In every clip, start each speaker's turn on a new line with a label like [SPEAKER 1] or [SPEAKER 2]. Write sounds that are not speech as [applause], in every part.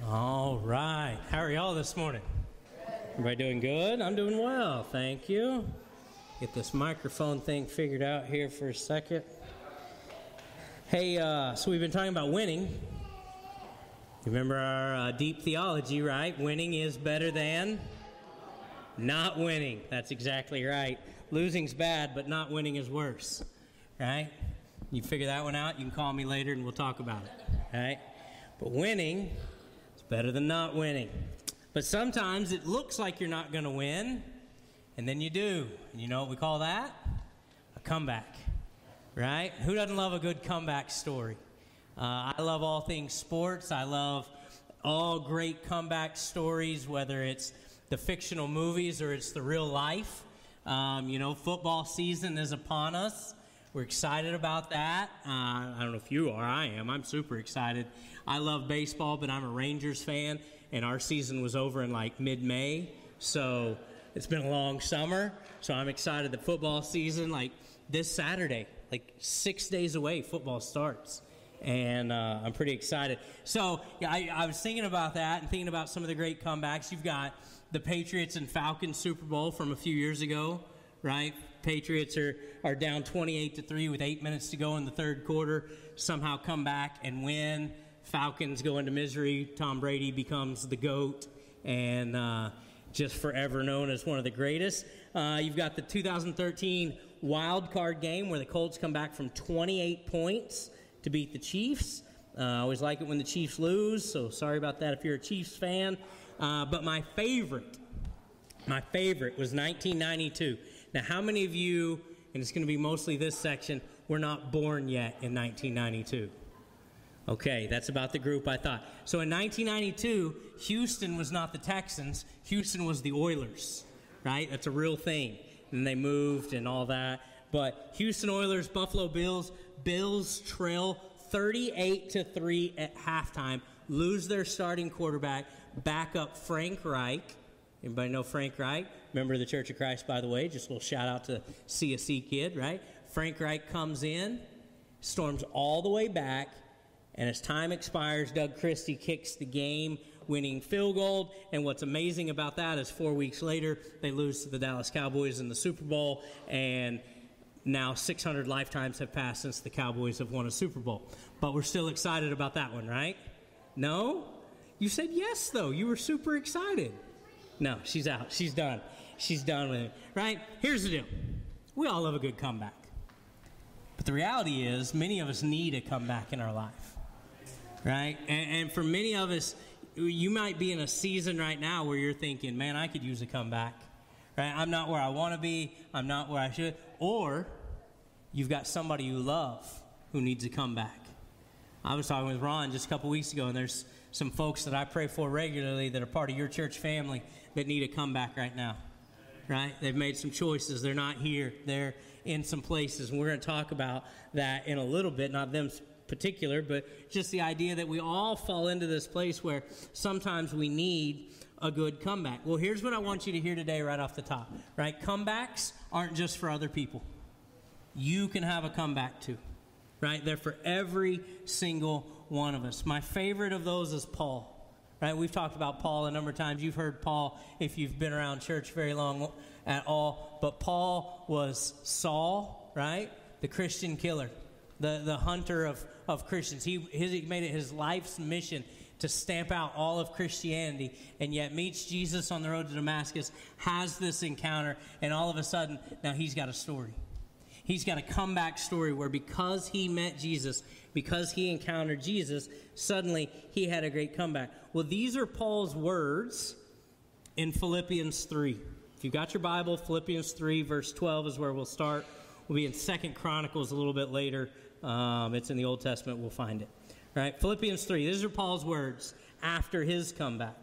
[SPEAKER 1] All right. How are y'all this morning? Everybody doing good? I'm doing well. Thank you. Get this microphone thing figured out here for a second. Hey, uh, so we've been talking about winning. Remember our uh, deep theology, right? Winning is better than not winning. That's exactly right. Losing's bad, but not winning is worse, right? You figure that one out, you can call me later and we'll talk about it, right? But winning better than not winning. But sometimes it looks like you're not going to win, and then you do. And you know what we call that? A comeback, right? Who doesn't love a good comeback story? Uh, I love all things sports. I love all great comeback stories, whether it's the fictional movies or it's the real life. Um, you know, football season is upon us. We're excited about that. Uh, I don't know if you are. I am. I'm super excited. I love baseball, but I'm a Rangers fan, and our season was over in like mid May. So it's been a long summer. So I'm excited the football season, like this Saturday, like six days away, football starts. And uh, I'm pretty excited. So yeah, I, I was thinking about that and thinking about some of the great comebacks. You've got the Patriots and Falcons Super Bowl from a few years ago, right? Patriots are, are down 28 to 3 with eight minutes to go in the third quarter, somehow come back and win. Falcons go into misery. Tom Brady becomes the GOAT and uh, just forever known as one of the greatest. Uh, you've got the 2013 wild card game where the Colts come back from 28 points to beat the Chiefs. Uh, I always like it when the Chiefs lose, so sorry about that if you're a Chiefs fan. Uh, but my favorite, my favorite was 1992. Now, how many of you, and it's going to be mostly this section, were not born yet in 1992? Okay, that's about the group I thought. So in 1992, Houston was not the Texans, Houston was the Oilers, right? That's a real thing. And they moved and all that. But Houston Oilers, Buffalo Bills, Bills trail 38 to 3 at halftime, lose their starting quarterback, back up Frank Reich. Anybody know Frank Reich? Member of the Church of Christ, by the way. Just a little shout out to CSC kid, right? Frank Reich comes in, storms all the way back, and as time expires, Doug Christie kicks the game winning field goal. And what's amazing about that is four weeks later, they lose to the Dallas Cowboys in the Super Bowl. And now 600 lifetimes have passed since the Cowboys have won a Super Bowl. But we're still excited about that one, right? No? You said yes, though. You were super excited. No, she's out. She's done. She's done with it, right? Here's the deal we all love a good comeback. But the reality is, many of us need a comeback in our life, right? And, and for many of us, you might be in a season right now where you're thinking, man, I could use a comeback, right? I'm not where I want to be, I'm not where I should. Or you've got somebody you love who needs a comeback. I was talking with Ron just a couple weeks ago, and there's some folks that I pray for regularly that are part of your church family that need a comeback right now. Right? They've made some choices. They're not here. They're in some places. And we're going to talk about that in a little bit, not them particular, but just the idea that we all fall into this place where sometimes we need a good comeback. Well, here's what I want you to hear today right off the top. Right? Comebacks aren't just for other people. You can have a comeback too. Right? They're for every single one of us. My favorite of those is Paul. Right? We've talked about Paul a number of times. You've heard Paul if you've been around church very long at all. But Paul was Saul, right? The Christian killer, the, the hunter of, of Christians. He, his, he made it his life's mission to stamp out all of Christianity, and yet meets Jesus on the road to Damascus, has this encounter, and all of a sudden, now he's got a story. He's got a comeback story where because he met Jesus, because he encountered Jesus, suddenly he had a great comeback. Well, these are Paul's words in Philippians 3. If you've got your Bible, Philippians 3, verse 12 is where we'll start. We'll be in Second Chronicles a little bit later. Um, it's in the Old Testament. We'll find it. Right? Philippians 3. These are Paul's words after his comeback.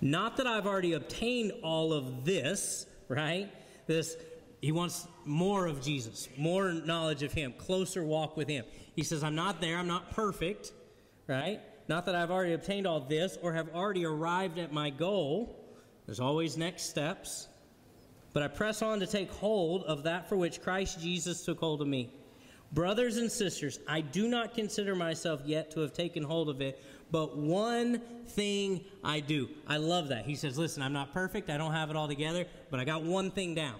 [SPEAKER 1] Not that I've already obtained all of this, right? This he wants more of Jesus, more knowledge of him, closer walk with him. He says, I'm not there, I'm not perfect, right? Not that I've already obtained all this or have already arrived at my goal. There's always next steps. But I press on to take hold of that for which Christ Jesus took hold of me. Brothers and sisters, I do not consider myself yet to have taken hold of it, But one thing I do. I love that. He says, Listen, I'm not perfect. I don't have it all together, but I got one thing down.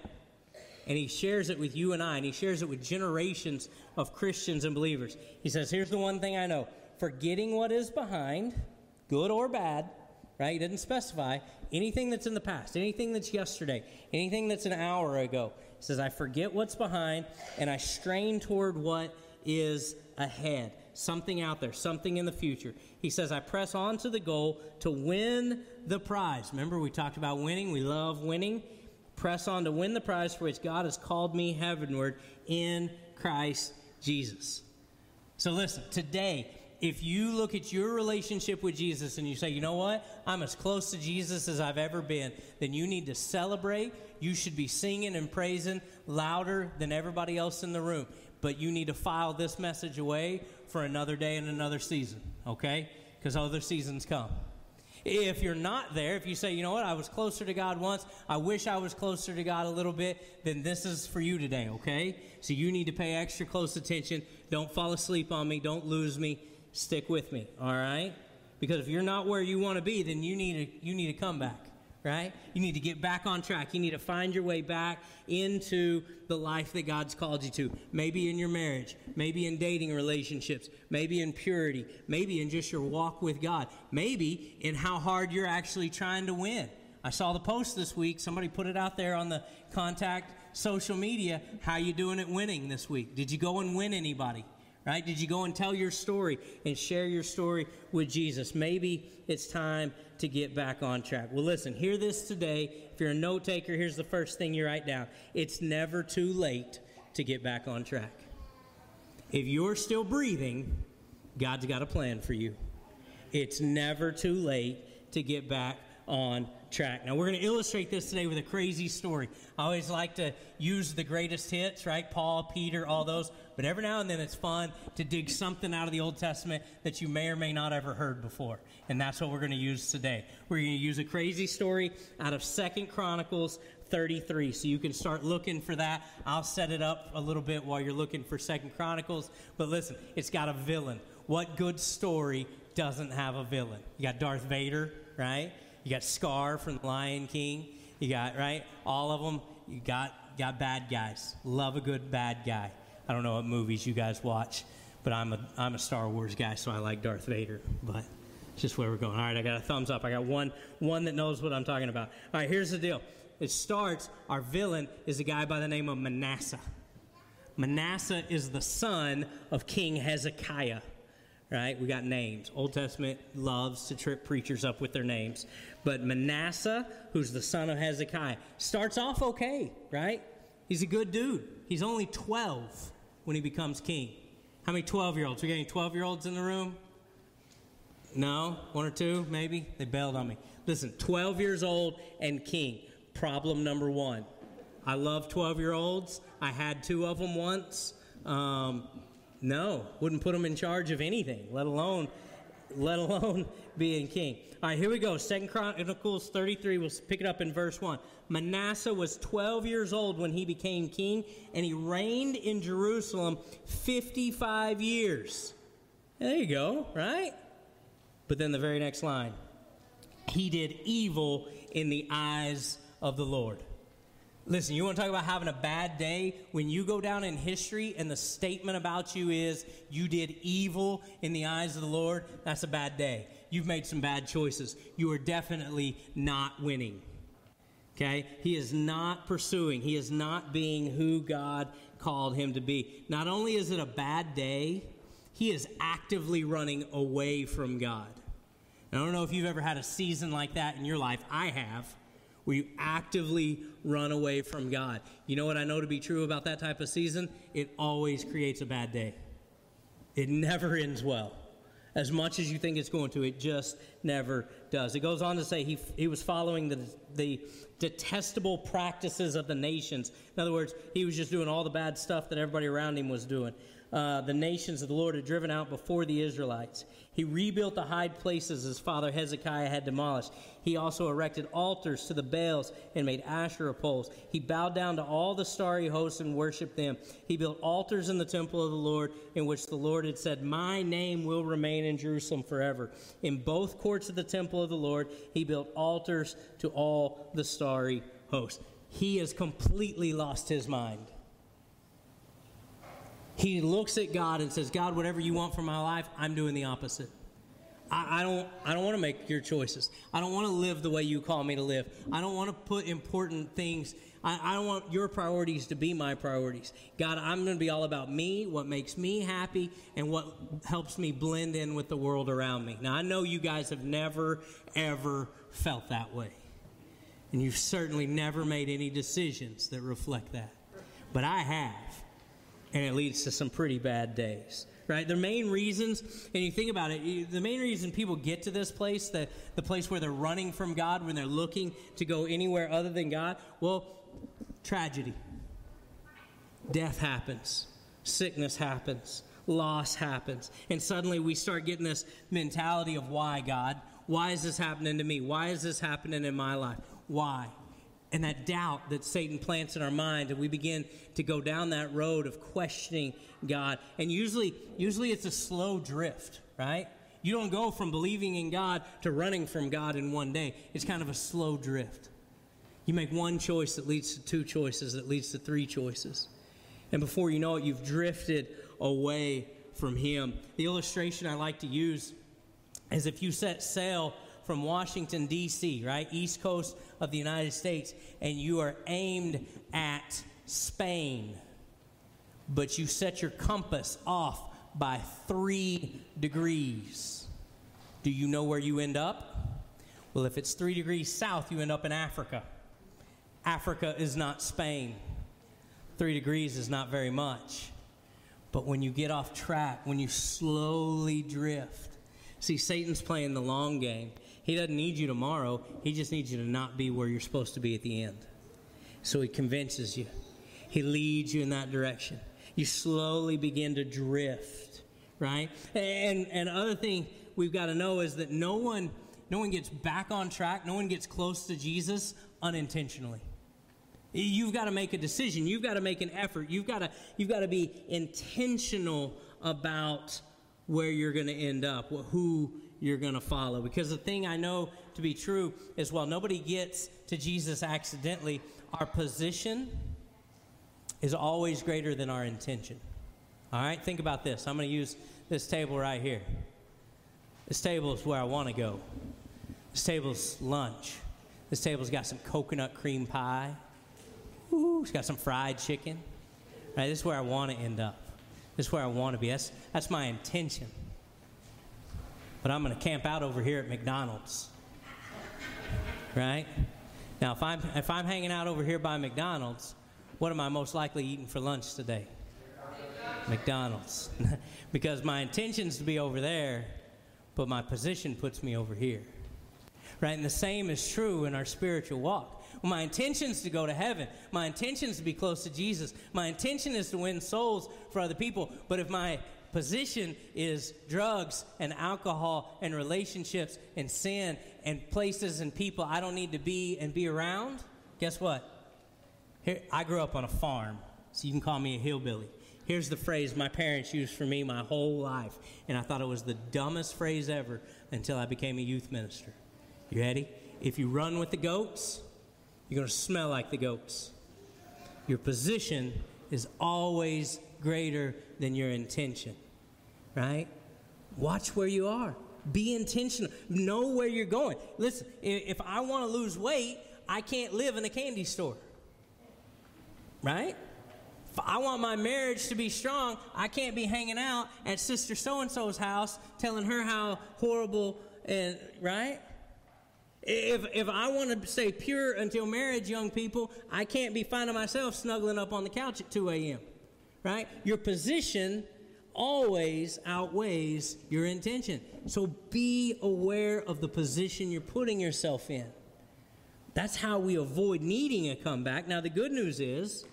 [SPEAKER 1] And he shares it with you and I, and he shares it with generations of Christians and believers. He says, Here's the one thing I know forgetting what is behind, good or bad, right? He didn't specify anything that's in the past, anything that's yesterday, anything that's an hour ago. He says, I forget what's behind and I strain toward what is ahead, something out there, something in the future. He says, I press on to the goal to win the prize. Remember, we talked about winning, we love winning. Press on to win the prize for which God has called me heavenward in Christ Jesus. So listen, today, if you look at your relationship with Jesus and you say, you know what, I'm as close to Jesus as I've ever been, then you need to celebrate. You should be singing and praising louder than everybody else in the room. But you need to file this message away for another day and another season, okay? Because other seasons come. If you're not there, if you say, you know what, I was closer to God once, I wish I was closer to God a little bit, then this is for you today, okay? So you need to pay extra close attention. Don't fall asleep on me. Don't lose me. Stick with me, all right? Because if you're not where you want to be, then you need to, you need to come back right? You need to get back on track. You need to find your way back into the life that God's called you to. Maybe in your marriage, maybe in dating relationships, maybe in purity, maybe in just your walk with God, maybe in how hard you're actually trying to win. I saw the post this week. Somebody put it out there on the contact social media. How you doing at winning this week? Did you go and win anybody? Right? Did you go and tell your story and share your story with Jesus? Maybe it's time to get back on track. Well, listen, hear this today. If you're a note taker, here's the first thing you write down it's never too late to get back on track. If you're still breathing, God's got a plan for you. It's never too late to get back on track. Now, we're going to illustrate this today with a crazy story. I always like to use the greatest hits, right? Paul, Peter, all those. But every now and then it's fun to dig something out of the Old Testament that you may or may not ever heard before. And that's what we're going to use today. We're going to use a crazy story out of Second Chronicles 33. So you can start looking for that. I'll set it up a little bit while you're looking for Second Chronicles. But listen, it's got a villain. What good story doesn't have a villain? You got Darth Vader, right? You got Scar from the Lion King. You got, right? All of them. You got, got bad guys. Love a good bad guy. I don't know what movies you guys watch, but I'm a, I'm a Star Wars guy, so I like Darth Vader. But it's just where we're going. All right, I got a thumbs up. I got one, one that knows what I'm talking about. All right, here's the deal. It starts, our villain is a guy by the name of Manasseh. Manasseh is the son of King Hezekiah right? We got names. Old Testament loves to trip preachers up with their names. But Manasseh, who's the son of Hezekiah, starts off okay, right? He's a good dude. He's only 12 when he becomes king. How many 12 year olds? We got any 12 year olds in the room? No? One or two, maybe? They bailed on me. Listen, 12 years old and king. Problem number one. I love 12 year olds. I had two of them once. Um, no, wouldn't put him in charge of anything, let alone let alone [laughs] being king. All right, here we go. Second Chronicles 33, we'll pick it up in verse 1. Manasseh was 12 years old when he became king, and he reigned in Jerusalem 55 years. There you go, right? But then the very next line he did evil in the eyes of the Lord. Listen, you want to talk about having a bad day? When you go down in history and the statement about you is you did evil in the eyes of the Lord, that's a bad day. You've made some bad choices. You are definitely not winning. Okay? He is not pursuing, he is not being who God called him to be. Not only is it a bad day, he is actively running away from God. I don't know if you've ever had a season like that in your life. I have where you actively run away from God. You know what I know to be true about that type of season? It always creates a bad day. It never ends well. As much as you think it's going to, it just never does. It goes on to say he, he was following the, the detestable practices of the nations. In other words, he was just doing all the bad stuff that everybody around him was doing. Uh, the nations of the Lord had driven out before the Israelites. He rebuilt the high places his father Hezekiah had demolished. He also erected altars to the Baals and made Asherah poles. He bowed down to all the starry hosts and worshiped them. He built altars in the temple of the Lord, in which the Lord had said, My name will remain in Jerusalem forever. In both courts of the temple of the Lord, he built altars to all the starry hosts. He has completely lost his mind. He looks at God and says, God, whatever you want for my life, I'm doing the opposite. I, I don't, I don't want to make your choices. I don't want to live the way you call me to live. I don't want to put important things. I, I don't want your priorities to be my priorities. God, I'm going to be all about me, what makes me happy, and what helps me blend in with the world around me. Now, I know you guys have never, ever felt that way. And you've certainly never made any decisions that reflect that. But I have and it leads to some pretty bad days right? The main reasons and you think about it the main reason people get to this place the, the place where they're running from god when they're looking to go anywhere other than god well tragedy. Death happens. Sickness happens. Loss happens. And suddenly we start getting this mentality of why god? Why is this happening to me? Why is this happening in my life? Why and that doubt that Satan plants in our mind, and we begin to go down that road of questioning God. And usually, usually it's a slow drift, right? You don't go from believing in God to running from God in one day. It's kind of a slow drift. You make one choice that leads to two choices, that leads to three choices. And before you know it, you've drifted away from Him. The illustration I like to use is if you set sail from Washington, D.C., right? East coast of the United States, and you are aimed at Spain, but you set your compass off by three degrees. Do you know where you end up? Well, if it's three degrees south, you end up in Africa. Africa is not Spain. Three degrees is not very much. But when you get off track, when you slowly drift, see, Satan's playing the long game. He doesn't need you tomorrow. He just needs you to not be where you're supposed to be at the end. So he convinces you, he leads you in that direction. You slowly begin to drift, right? And, and other thing we've got to know is that no one, no one gets back on track, no one gets close to Jesus unintentionally. You've got to make a decision. You've got to make an effort. You've got to, you've got to be intentional about where you're going to end up, who you're going to follow. Because the thing I know to be true is while nobody gets to Jesus accidentally, our position is always greater than our intention. All right, think about this. I'm going to use this table right here. This table is where I want to go. This table's lunch. This table's got some coconut cream pie. Ooh, it's got some fried chicken. Right, this is where I want to end up. This is where I want to be. That's, that's my intention but I'm going to camp out over here at McDonald's. Right? Now, if I'm, if I'm hanging out over here by McDonald's, what am I most likely eating for lunch today? McDonald's. [laughs] because my intention is to be over there, but my position puts me over here. Right? And the same is true in our spiritual walk. My intention is to go to heaven. My intention is to be close to Jesus. My intention is to win souls for other people. But if my position is drugs and alcohol and relationships and sin and places and people I don't need to be and be around, guess what? Here, I grew up on a farm, so you can call me a hillbilly. Here's the phrase my parents used for me my whole life, and I thought it was the dumbest phrase ever until I became a youth minister. You ready? If you run with the goats, you're going to smell like the goats. Your position is always greater than your intention right? Watch where you are. Be intentional. Know where you're going. Listen, if I want to lose weight, I can't live in a candy store. Right? If I want my marriage to be strong, I can't be hanging out at sister so and so's house telling her how horrible and right? If, if I want to stay pure until marriage, young people, I can't be finding myself snuggling up on the couch at 2 a.m. Right? Your position always outweighs your intention. So be aware of the position you're putting yourself in. That's how we avoid needing a comeback. Now, the good news is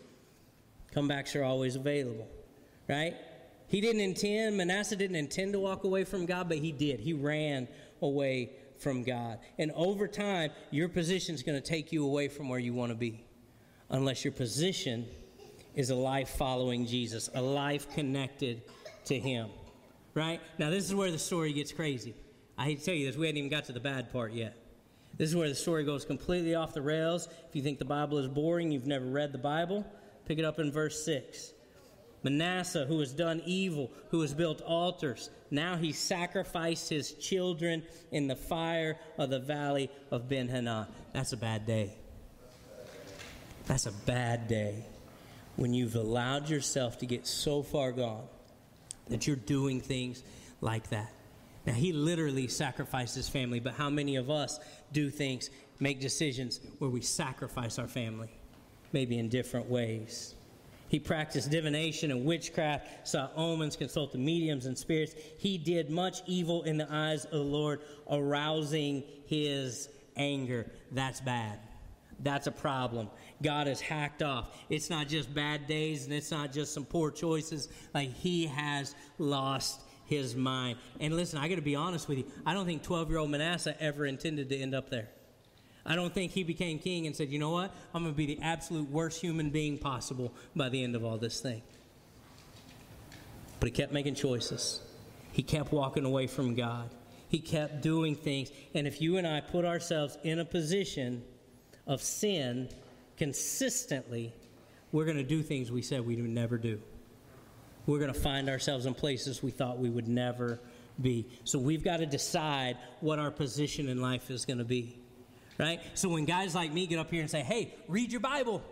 [SPEAKER 1] comebacks are always available, right? He didn't intend, Manasseh didn't intend to walk away from God, but he did. He ran away from God. And over time, your position is going to take you away from where you want to be. Unless your position is a life following Jesus, a life connected to Him. Right? Now, this is where the story gets crazy. I hate to tell you this, we hadn't even got to the bad part yet. This is where the story goes completely off the rails. If you think the Bible is boring, you've never read the Bible, pick it up in verse 6. Manasseh, who has done evil, who has built altars, now he sacrificed his children in the fire of the valley of Ben Hinnom. That's a bad day. That's a bad day when you've allowed yourself to get so far gone that you're doing things like that. Now, he literally sacrificed his family, but how many of us do things, make decisions where we sacrifice our family? Maybe in different ways. He practiced divination and witchcraft, saw omens, consulted mediums and spirits. He did much evil in the eyes of the Lord, arousing his anger. That's bad. That's a problem. God has hacked off. It's not just bad days and it's not just some poor choices. Like he has lost his mind. And listen, I got to be honest with you. I don't think 12 year old Manasseh ever intended to end up there. I don't think he became king and said, you know what? I'm going to be the absolute worst human being possible by the end of all this thing. But he kept making choices, he kept walking away from God, he kept doing things. And if you and I put ourselves in a position of sin consistently, we're going to do things we said we would never do we're going to find ourselves in places we thought we would never be. So we've got to decide what our position in life is going to be. Right? So when guys like me get up here and say, hey, read your Bible,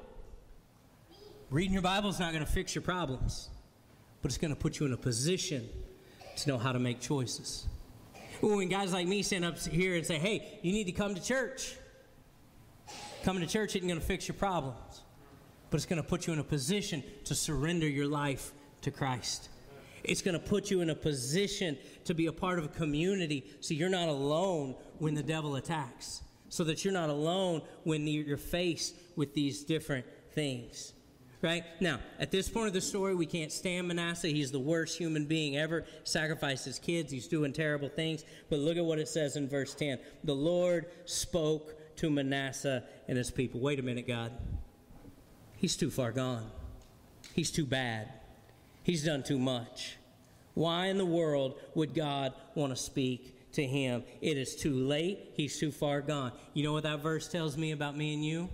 [SPEAKER 1] reading your Bible is not going to fix your problems, but it's going to put you in a position to know how to make choices. When guys like me stand up here and say, hey, you need to come to church, coming to church isn't going to fix your problems, but it's going to put you in a position to surrender your life to Christ. It's going to put you in a position to be a part of a community so you're not alone when the devil attacks, so that you're not alone when you're faced with these different things. Right? Now, at this point of the story, we can't stand Manasseh. He's the worst human being ever. Sacrificed his kids. He's doing terrible things. But look at what it says in verse 10. The Lord spoke to Manasseh and his people. Wait a minute, God. He's too far gone. He's too bad. He's done too much. Why in the world would God want to speak to him? It is too late. He's too far gone. You know what that verse tells me about me and you?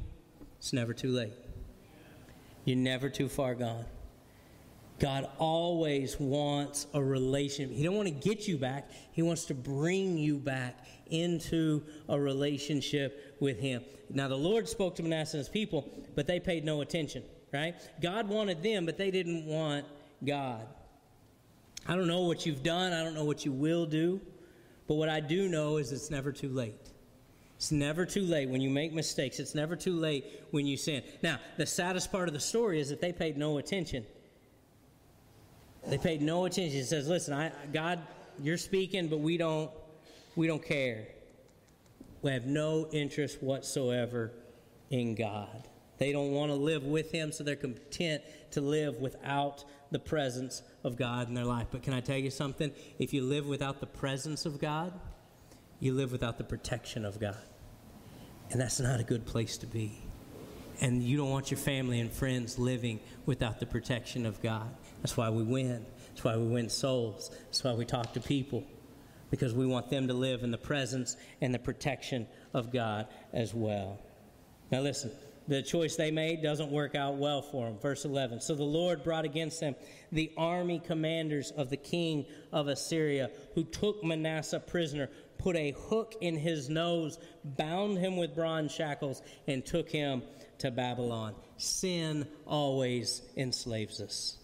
[SPEAKER 1] It's never too late. You're never too far gone. God always wants a relationship. He don't want to get you back. He wants to bring you back into a relationship with him. Now the Lord spoke to Manasseh and his people, but they paid no attention, right? God wanted them, but they didn't want God. I don't know what you've done, I don't know what you will do, but what I do know is it's never too late. It's never too late when you make mistakes. It's never too late when you sin. Now, the saddest part of the story is that they paid no attention. They paid no attention. It says, "Listen, I, God, you're speaking, but we don't, we don't care. We have no interest whatsoever in God. They don't want to live with Him, so they're content to live without the presence of God in their life. But can I tell you something? If you live without the presence of God, you live without the protection of God. And that's not a good place to be. And you don't want your family and friends living without the protection of God. That's why we win. That's why we win souls. That's why we talk to people. Because we want them to live in the presence and the protection of God as well. Now, listen the choice they made doesn't work out well for them. Verse 11. So the Lord brought against them the army commanders of the king of Assyria, who took Manasseh prisoner, put a hook in his nose, bound him with bronze shackles, and took him to Babylon. Sin always enslaves us.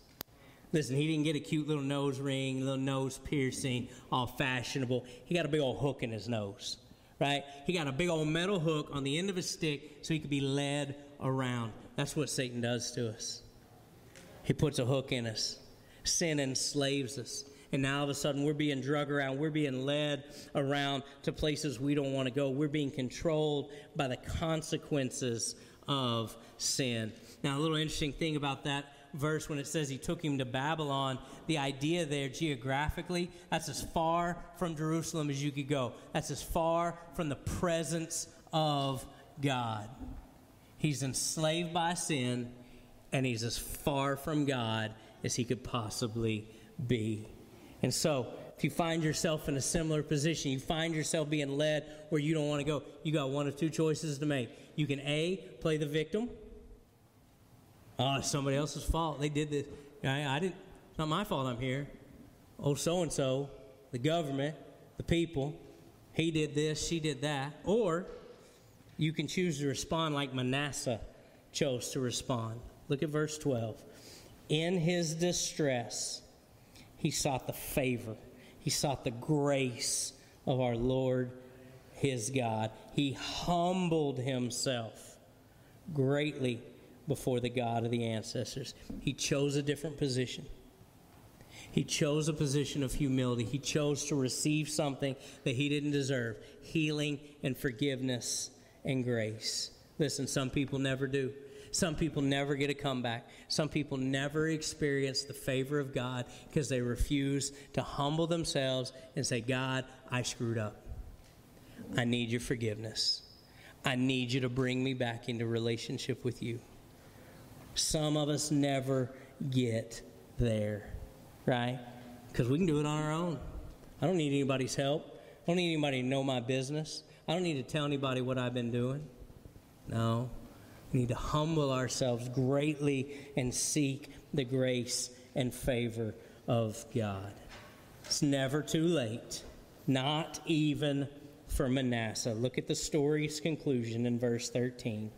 [SPEAKER 1] Listen, he didn't get a cute little nose ring, little nose piercing, all fashionable. He got a big old hook in his nose right? He got a big old metal hook on the end of his stick so he could be led around. That's what Satan does to us. He puts a hook in us. Sin enslaves us. And now all of a sudden we're being drug around. We're being led around to places we don't want to go. We're being controlled by the consequences of sin. Now, a little interesting thing about that verse when it says he took him to Babylon, the idea there geographically, that's as far from Jerusalem as you could go. That's as far from the presence of God. He's enslaved by sin, and he's as far from God as he could possibly be. And so, if you find yourself in a similar position, you find yourself being led where you don't want to go, you got one of two choices to make. You can A, play the victim. Oh, it's somebody else's fault. They did this. I, I didn't, it's not my fault I'm here. Oh, so and so, the government, the people, he did this, she did that. Or you can choose to respond like Manasseh chose to respond. Look at verse 12. In his distress, he sought the favor, he sought the grace of our Lord his God. He humbled himself greatly before the God of the ancestors. He chose a different position. He chose a position of humility. He chose to receive something that he didn't deserve healing and forgiveness and grace. Listen, some people never do. Some people never get a comeback. Some people never experience the favor of God because they refuse to humble themselves and say, God, I screwed up. I need your forgiveness. I need you to bring me back into relationship with you. Some of us never get there, right? Because we can do it on our own. I don't need anybody's help. I don't need anybody to know my business. I don't need to tell anybody what I've been doing. No. We need to humble ourselves greatly and seek the grace and favor of God. It's never too late, not even for Manasseh. Look at the story's conclusion in verse 13.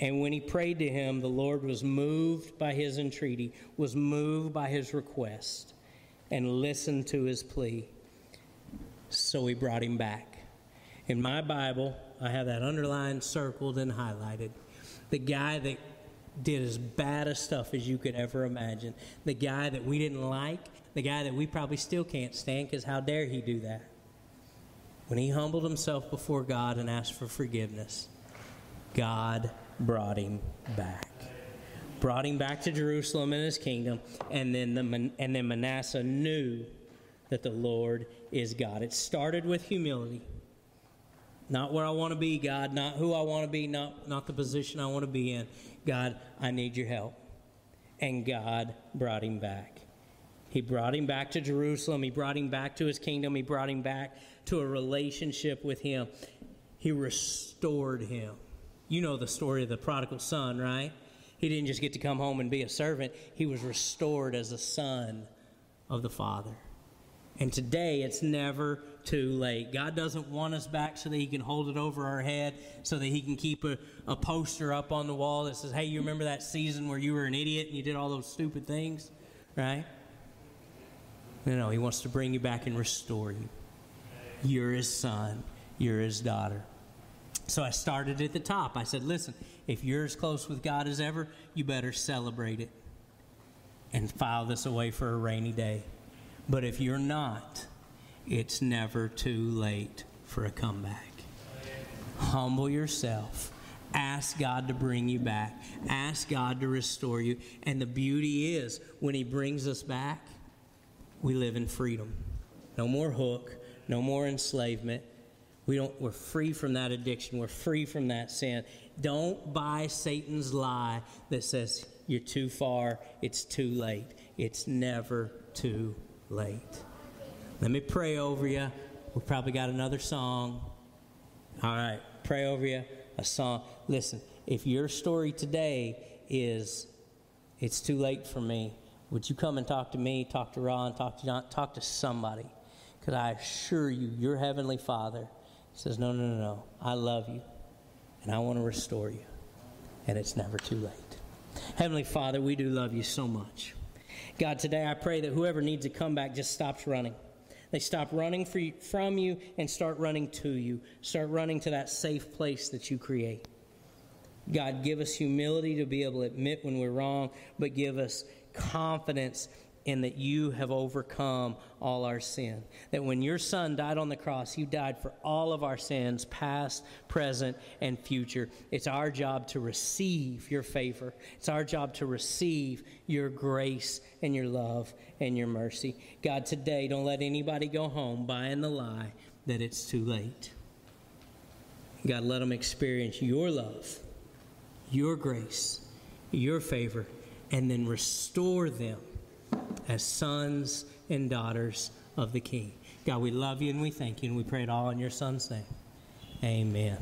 [SPEAKER 1] And when he prayed to him, the Lord was moved by his entreaty, was moved by his request, and listened to his plea. So he brought him back. In my Bible, I have that underlined, circled, and highlighted. The guy that did as bad a stuff as you could ever imagine. The guy that we didn't like, the guy that we probably still can't stand because how dare he do that? When he humbled himself before God and asked for forgiveness, God brought him back. Brought him back to Jerusalem and his kingdom, and then, the, and then Manasseh knew that the Lord is God. It started with humility. Not where I want to be, God, not who I want to be, not, not the position I want to be in. God, I need your help. And God brought him back. He brought him back to Jerusalem. He brought him back to his kingdom. He brought him back to a relationship with him. He restored him. You know the story of the prodigal son, right? He didn't just get to come home and be a servant, he was restored as a son of the Father. And today, it's never too late. God doesn't want us back so that He can hold it over our head, so that He can keep a, a poster up on the wall that says, Hey, you remember that season where you were an idiot and you did all those stupid things? Right? No, no, He wants to bring you back and restore you. You're His son, you're His daughter. So I started at the top. I said, Listen, if you're as close with God as ever, you better celebrate it and file this away for a rainy day. But if you're not, it's never too late for a comeback. Humble yourself. Ask God to bring you back. Ask God to restore you. And the beauty is, when He brings us back, we live in freedom. No more hook, no more enslavement. We don't, we're free from that addiction. We're free from that sin. Don't buy Satan's lie that says you're too far, it's too late. It's never too late. Let me pray over you. We probably got another song. All right, pray over you. A song. Listen, if your story today is it's too late for me, would you come and talk to me, talk to Ron, talk to John, talk to somebody? Because I assure you, your heavenly Father says, No, no, no, no. I love you, and I want to restore you, and it's never too late. Heavenly Father, we do love you so much. God, today I pray that whoever needs to come back just stops running. They stop running you, from you and start running to you. Start running to that safe place that you create. God, give us humility to be able to admit when we're wrong, but give us confidence in that you have overcome all our sin. That when your son died on the cross, you died for all of our sins, past, present, and future. It's our job to receive your favor. It's our job to receive your grace and your love and your mercy. God, today, don't let anybody go home buying the lie that it's too late. God, let them experience your love, your grace, your favor, and then restore them as sons and daughters of the King. God, we love you and we thank you, and we pray it all in your Son's name. Amen.